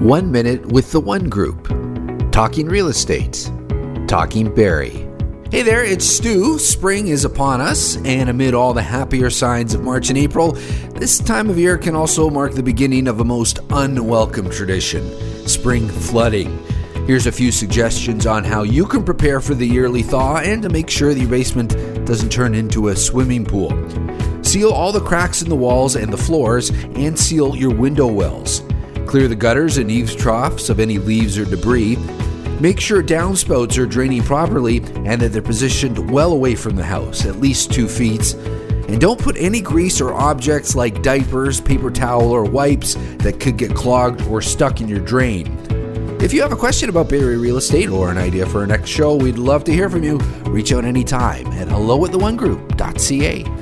One Minute with the One Group. Talking real estate. Talking Barrie. Hey there, it's Stu. Spring is upon us, and amid all the happier signs of March and April, this time of year can also mark the beginning of a most unwelcome tradition spring flooding. Here's a few suggestions on how you can prepare for the yearly thaw and to make sure the basement doesn't turn into a swimming pool. Seal all the cracks in the walls and the floors, and seal your window wells. Clear the gutters and eaves troughs of any leaves or debris. Make sure downspouts are draining properly and that they're positioned well away from the house, at least two feet. And don't put any grease or objects like diapers, paper towel, or wipes that could get clogged or stuck in your drain. If you have a question about Barrie real estate or an idea for our next show, we'd love to hear from you. Reach out anytime at hello at the.